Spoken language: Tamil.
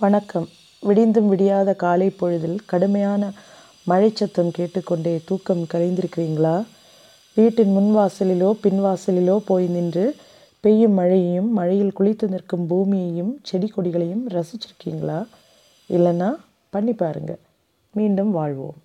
வணக்கம். விடிந்தும் விடியாத காலை பொழுதில் கடுமையான மழைச்சத்தம் கேட்டுக்கொண்டே தூக்கம் கலைந்திருக்கிறீங்களா வீட்டின் முன் வாசலிலோ போய் நின்று பெய்யும் மழையையும் மழையில் குளித்து நிற்கும் பூமியையும் செடி கொடிகளையும் ரசிச்சிருக்கீங்களா இல்லைன்னா பண்ணி பாருங்கள் மீண்டும் வாழ்வோம்.